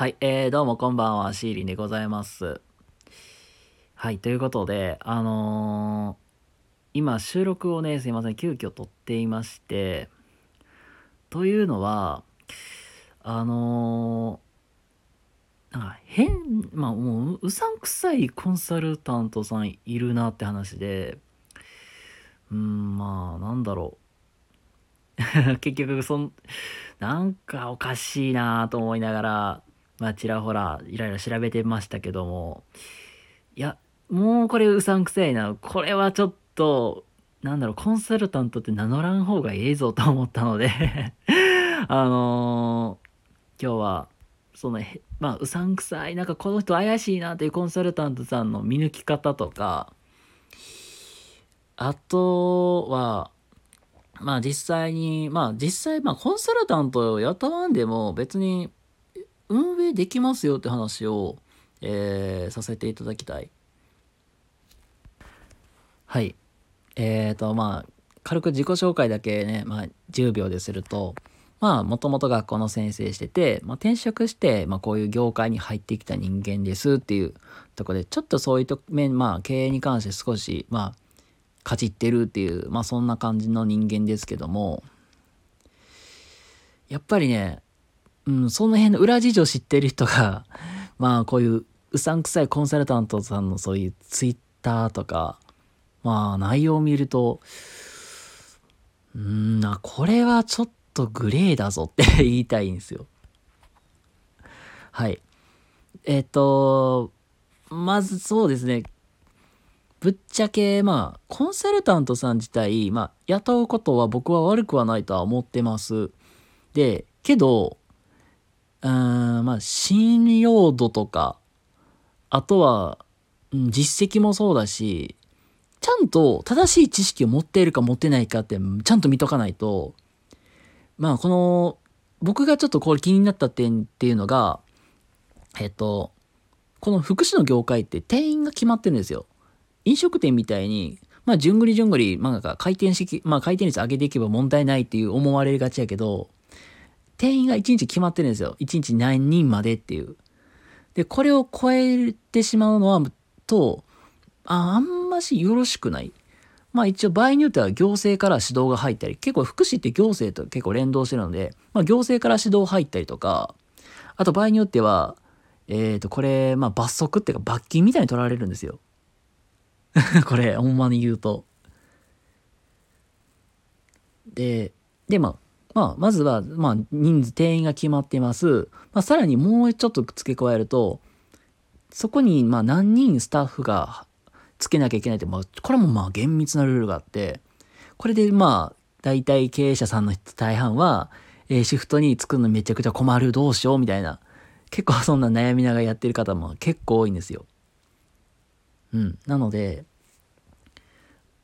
はい、えー、どうもこんばんは、シーリンでございます。はい、ということで、あのー、今収録をね、すいません、急遽撮っていまして、というのは、あのー、なんか変、まあもううさんくさいコンサルタントさんいるなって話で、うん、まあなんだろう。結局そん、なんかおかしいなと思いながら、まあ、ちらほら、いろいろ調べてましたけども、いや、もうこれうさんくさいな。これはちょっと、なんだろう、コンサルタントって名乗らん方がええぞと思ったので。あのー、今日は、その、まあ、うさんくさい、なんかこの人怪しいなっていうコンサルタントさんの見抜き方とか、あとは、まあ実際に、まあ実際、まあコンサルタントを雇わんでも別に運営できますよって話を、えー、させていただきたい。はい。えっ、ー、と、まあ、軽く自己紹介だけね、まあ、10秒ですると、まあ、もともと学校の先生してて、まあ、転職して、まあ、こういう業界に入ってきた人間ですっていうとこで、ちょっとそういうと面、まあ、経営に関して少し、まあ、かじってるっていう、まあ、そんな感じの人間ですけども、やっぱりね、うん、その辺の裏事情知ってる人が、まあこういううさんくさいコンサルタントさんのそういうツイッターとか、まあ内容を見ると、うんな、これはちょっとグレーだぞって言いたいんですよ。はい。えっ、と、まずそうですね。ぶっちゃけ、まあ、コンサルタントさん自体、まあ、雇うことは僕は悪くはないとは思ってます。で、けど、うん、まあ、信用度とか、あとは、うん、実績もそうだし、ちゃんと正しい知識を持っているか持ってないかってちゃんと見とかないと、まあこの、僕がちょっとこれ気になった点っていうのが、えっと、この福祉の業界って定員が決まってるんですよ。飲食店みたいに、まあ、じゅんぐりじゅんぐり、まあ、なんか回転式、まあ、回転率上げていけば問題ないっていう思われがちやけど、定員が1日決まってるんですよ。1日何人までっていう。で、これを超えてしまうのは、と、あんましよろしくない。まあ一応場合によっては行政から指導が入ったり、結構福祉って行政と結構連動してるので、まあ行政から指導入ったりとか、あと場合によっては、えっ、ー、と、これ、まあ罰則っていうか罰金みたいに取られるんですよ。これ、ほんまに言うと。で、で、まあ、まあ、まずは、まあ、人数、定員が決まっています。まあ、さらにもうちょっと付け加えると、そこに、まあ、何人スタッフがつけなきゃいけないって、まあ、これもまあ、厳密なルールがあって、これで、まあ、大体経営者さんの大半は、えー、シフトに作るのめちゃくちゃ困る、どうしよう、みたいな。結構そんな悩みながらやってる方も結構多いんですよ。うん。なので、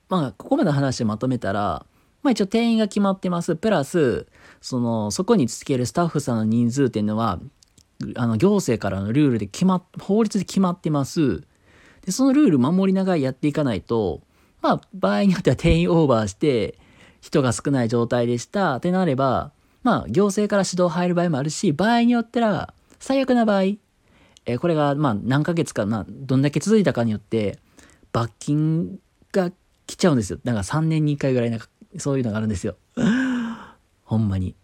まあ、ここまで話をまとめたら、まあ一応定員が決まってます。プラス、その、そこにつけるスタッフさんの人数っていうのは、あの、行政からのルールで決まっ、法律で決まってます。で、そのルール守りながらやっていかないと、まあ、場合によっては定員オーバーして、人が少ない状態でしたってなれば、まあ、行政から指導入る場合もあるし、場合によっては、最悪な場合、えこれが、まあ、何ヶ月か、まあ、どんだけ続いたかによって、罰金が来ちゃうんですよ。だから3年に1回ぐらいなんかそういうのがあるんですよ。ほんまに。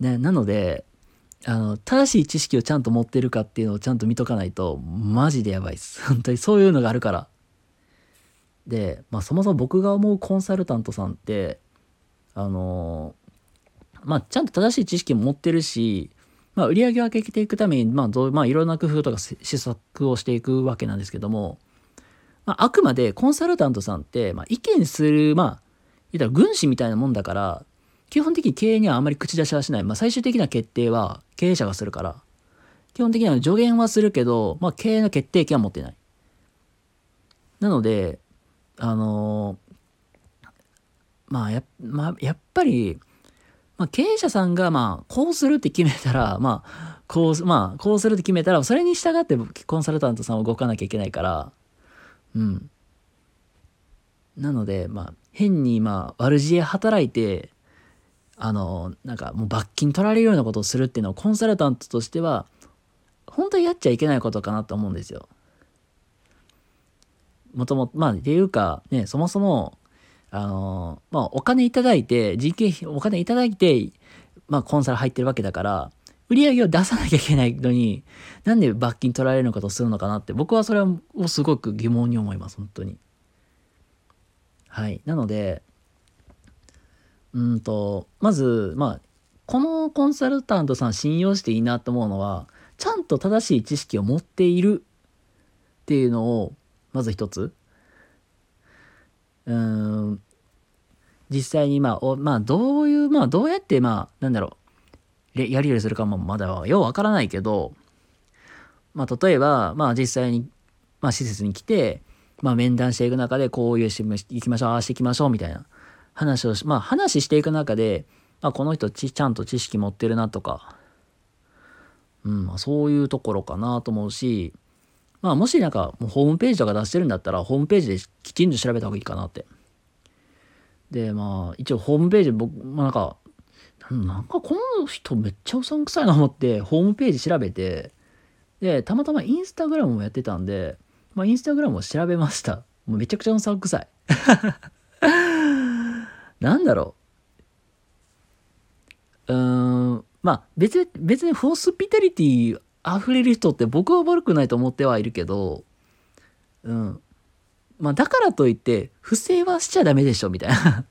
ね、なので、あの、正しい知識をちゃんと持ってるかっていうのをちゃんと見とかないと、マジでやばいです。本当にそういうのがあるから。で、まあそもそも僕が思うコンサルタントさんって、あのまあちゃんと正しい知識も持ってるし、まあ売り上げを上げていくために、まあどう、まあいろんな工夫とか施策をしていくわけなんですけども、まあ、あくまでコンサルタントさんって、まあ、意見する、まあ、言ったら軍師みたいなもんだから、基本的に経営にはあまり口出しはしない。まあ、最終的な決定は経営者がするから、基本的には助言はするけど、まあ、経営の決定権は持ってない。なので、あのー、まあや、まあ、やっぱり、まあ、経営者さんが、まあ、こうするって決めたら、まあ、こう、まあ、こうするって決めたら、それに従ってコンサルタントさんは動かなきゃいけないから、うん。なので、まあ、変に、まあ、悪知恵働いて、あのなんかもう罰金取られるようなことをするっていうのはコンサルタントとしては本当にやっちゃいけないことかなと思うんですよ。もともとまあっていうかねそもそもあのまあお金いただいて人件費お金いただいてまあコンサル入ってるわけだから売り上げを出さなきゃいけないのになんで罰金取られるのかとするのかなって僕はそれをすごく疑問に思います本当に。はい。なのでうんとまずまあこのコンサルタントさん信用していいなと思うのはちゃんと正しい知識を持っているっていうのをまず一つ。うん。実際にまあおまあどういうまあどうやってまあなんだろう。やり取りするかもまだようわからないけどまあ例えばまあ実際にまあ施設に来てまあ面談していく中でこういうしていきましょうああしていきましょうみたいな話をしまあ話していく中で、まあ、この人ちちゃんと知識持ってるなとかうんまあ、そういうところかなと思うしまあもしなんかもうホームページとか出してるんだったらホームページできちんと調べた方がいいかなって。でまあ一応ホームページ僕、まあ、なんかなんかこの人めっちゃうさんくさいな思ってホームページ調べてでたまたまインスタグラムもやってたんで、まあ、インスタグラムを調べました。もうめちゃくちゃうさんくさい。なんだろう。うーんまあ別に別にホスピタリティ溢れる人って僕は悪くないと思ってはいるけどうん。まあだからといって不正はしちゃダメでしょみたいな。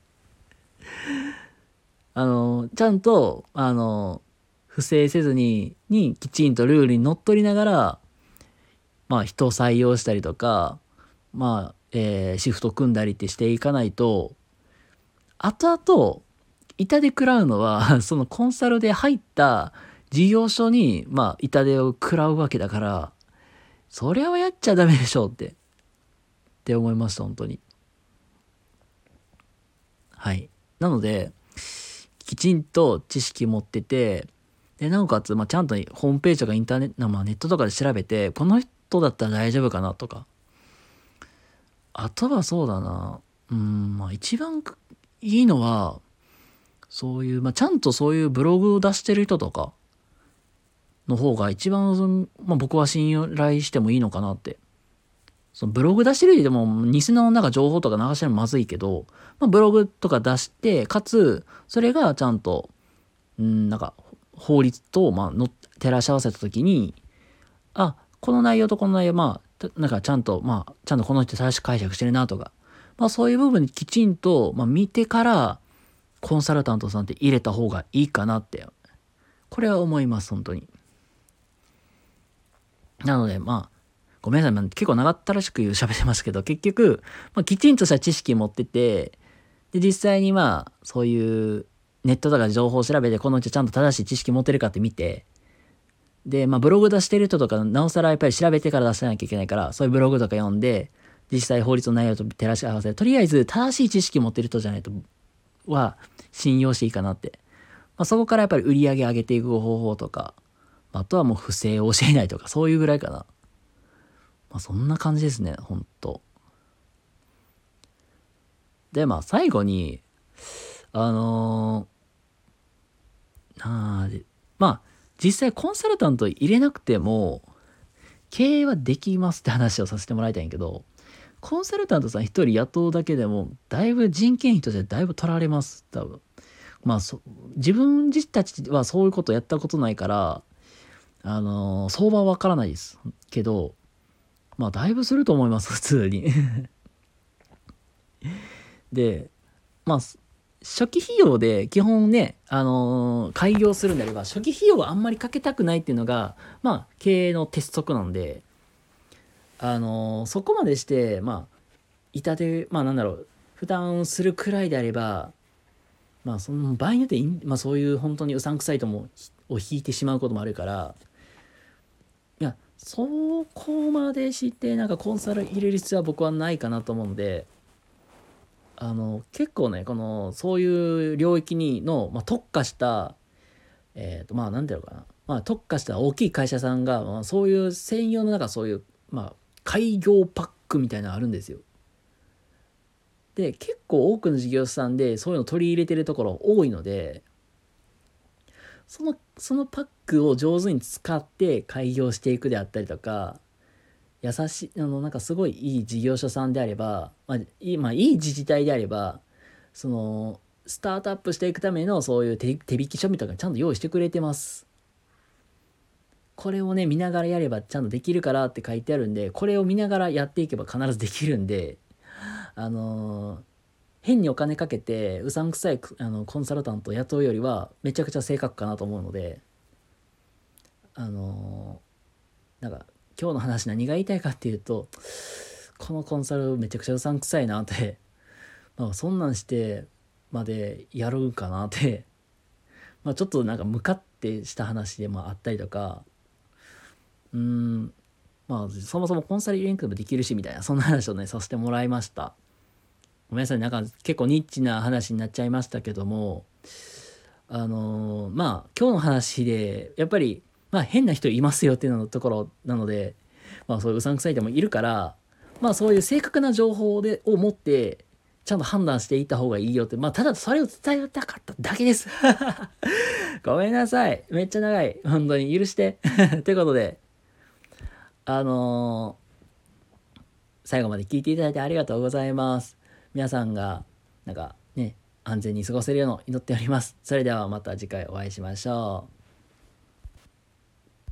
あのちゃんとあの不正せずににきちんとルールにのっとりながらまあ人を採用したりとかまあ、えー、シフト組んだりってしていかないと後々痛手食らうのは そのコンサルで入った事業所にまあ痛手を食らうわけだからそれはやっちゃダメでしょうってって思いました本当に。はい。なのできちんと知識持っててでなおかつ、まあ、ちゃんとホームページとかインターネット、まあ、ネットとかで調べてこの人だったら大丈夫かなとかあとはそうだなうんまあ一番いいのはそういう、まあ、ちゃんとそういうブログを出してる人とかの方が一番、まあ、僕は信頼してもいいのかなって。そのブログ出してるでも偽のなんか情報とか流してるのまずいけど、まあ、ブログとか出して、かつ、それがちゃんと、うん、なんか法律と、まあ、の照らし合わせた時に、あ、この内容とこの内容、まあ、なんかちゃんと、まあ、ちゃんとこの人正しく解釈してるなとか、まあそういう部分にきちんと、まあ見てから、コンサルタントさんって入れた方がいいかなってこれは思います本当に。なのでまあごめんなさい、結構長ったらしく喋ってますけど結局、まあ、きちんとした知識持っててで実際にまあそういうネットとかで情報を調べてこの人ちちゃんと正しい知識持ってるかって見てでまあブログ出してる人とかなおさらやっぱり調べてから出さなきゃいけないからそういうブログとか読んで実際法律の内容と照らし合わせてとりあえず正しい知識持ってる人じゃないとは信用していいかなって。まあ、そこからやっぱり売り上げ上げていく方法とか、あとはもう不正を教えないとか、そういうぐらいかな。まあ、そんな感じですね、ほんと。で、まあ、最後に、あのー、なあ、まあ、実際コンサルタント入れなくても、経営はできますって話をさせてもらいたいんやけど、コンサルタントさん一人雇うだけでもだいぶ人件費としてだいぶ取られます多分まあ自分自たちはそういうことやったことないからあのー、相場はわからないですけどまあだいぶすると思います 普通に。でまあ初期費用で基本ね、あのー、開業するんであれば初期費用はあんまりかけたくないっていうのがまあ経営の鉄則なんであのそこまでしてまあ痛手まあなんだろう負担するくらいであればまあその場合によって、まあ、そういう本当にうさんくさいともを引いてしまうこともあるからそこまでしてなんかコンサル入れる必要は僕はないかなと思うんであの結構ねこのそういう領域にの、まあ、特化したえっ、ー、とまあ何て言うのかな、まあ、特化した大きい会社さんが、まあ、そういう専用のなんかそういうまあ開業パックみたいなのあるんですよ。で結構多くの事業者さんでそういうの取り入れてるところ多いのでそのそのパックを上手に使って開業していくであったりとか優しいあのなんかすごいいい事業所さんであれば、まあいいまあ、いい自治体であればそのスタートアップしていくためのそういう手引き書みとかちゃんと用意してくれてます。これをね見ながらやればちゃんとできるからって書いてあるんでこれを見ながらやっていけば必ずできるんであのー変にお金かけてうさんくさいあのコンサルタント雇うよりはめちゃくちゃ正確かなと思うのであのーなんか今日の話何が言いたいかっていうとこのコンサルめちゃくちゃうさんくさいなって まあそんなんしてまでやるかなって まあちょっとなんか向かってした話でもあったりとかうーんまあそもそもコンサルリンクでもできるしみたいなそんな話をねさせてもらいました。ごめんなさい。なんか結構ニッチな話になっちゃいましたけどもあのーまあ今日の話でやっぱりまあ変な人いますよっていうのところなのでまあそういううさんくさい人もいるからまあそういう正確な情報でを持ってちゃんと判断していった方がいいよって。まあただそれを伝えたかっただけです。ごめんなさい。めっちゃ長い。本当に許して。ということであのー最後まで聞いていただいてありがとうございます。皆さんがなんかね安全に過ごせるように祈っております。それではまた次回お会いしましょう。